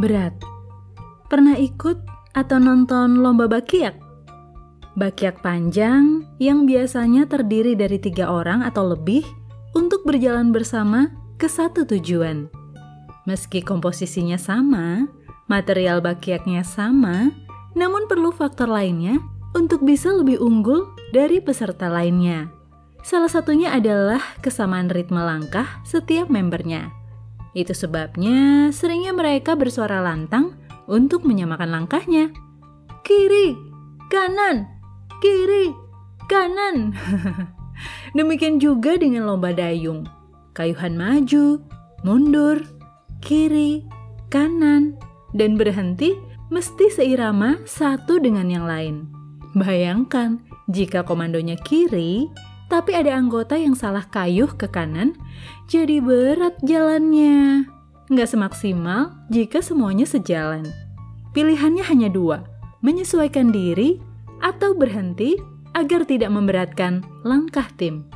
berat. Pernah ikut atau nonton lomba bakiak? Bakiak panjang yang biasanya terdiri dari tiga orang atau lebih untuk berjalan bersama ke satu tujuan. Meski komposisinya sama, material bakiaknya sama, namun perlu faktor lainnya untuk bisa lebih unggul dari peserta lainnya. Salah satunya adalah kesamaan ritme langkah setiap membernya. Itu sebabnya seringnya mereka bersuara lantang untuk menyamakan langkahnya. Kiri, kanan, kiri, kanan. Demikian juga dengan lomba dayung. Kayuhan maju, mundur, kiri, kanan, dan berhenti mesti seirama satu dengan yang lain. Bayangkan jika komandonya kiri, tapi ada anggota yang salah kayuh ke kanan, jadi berat jalannya. Nggak semaksimal jika semuanya sejalan. Pilihannya hanya dua, menyesuaikan diri atau berhenti agar tidak memberatkan langkah tim.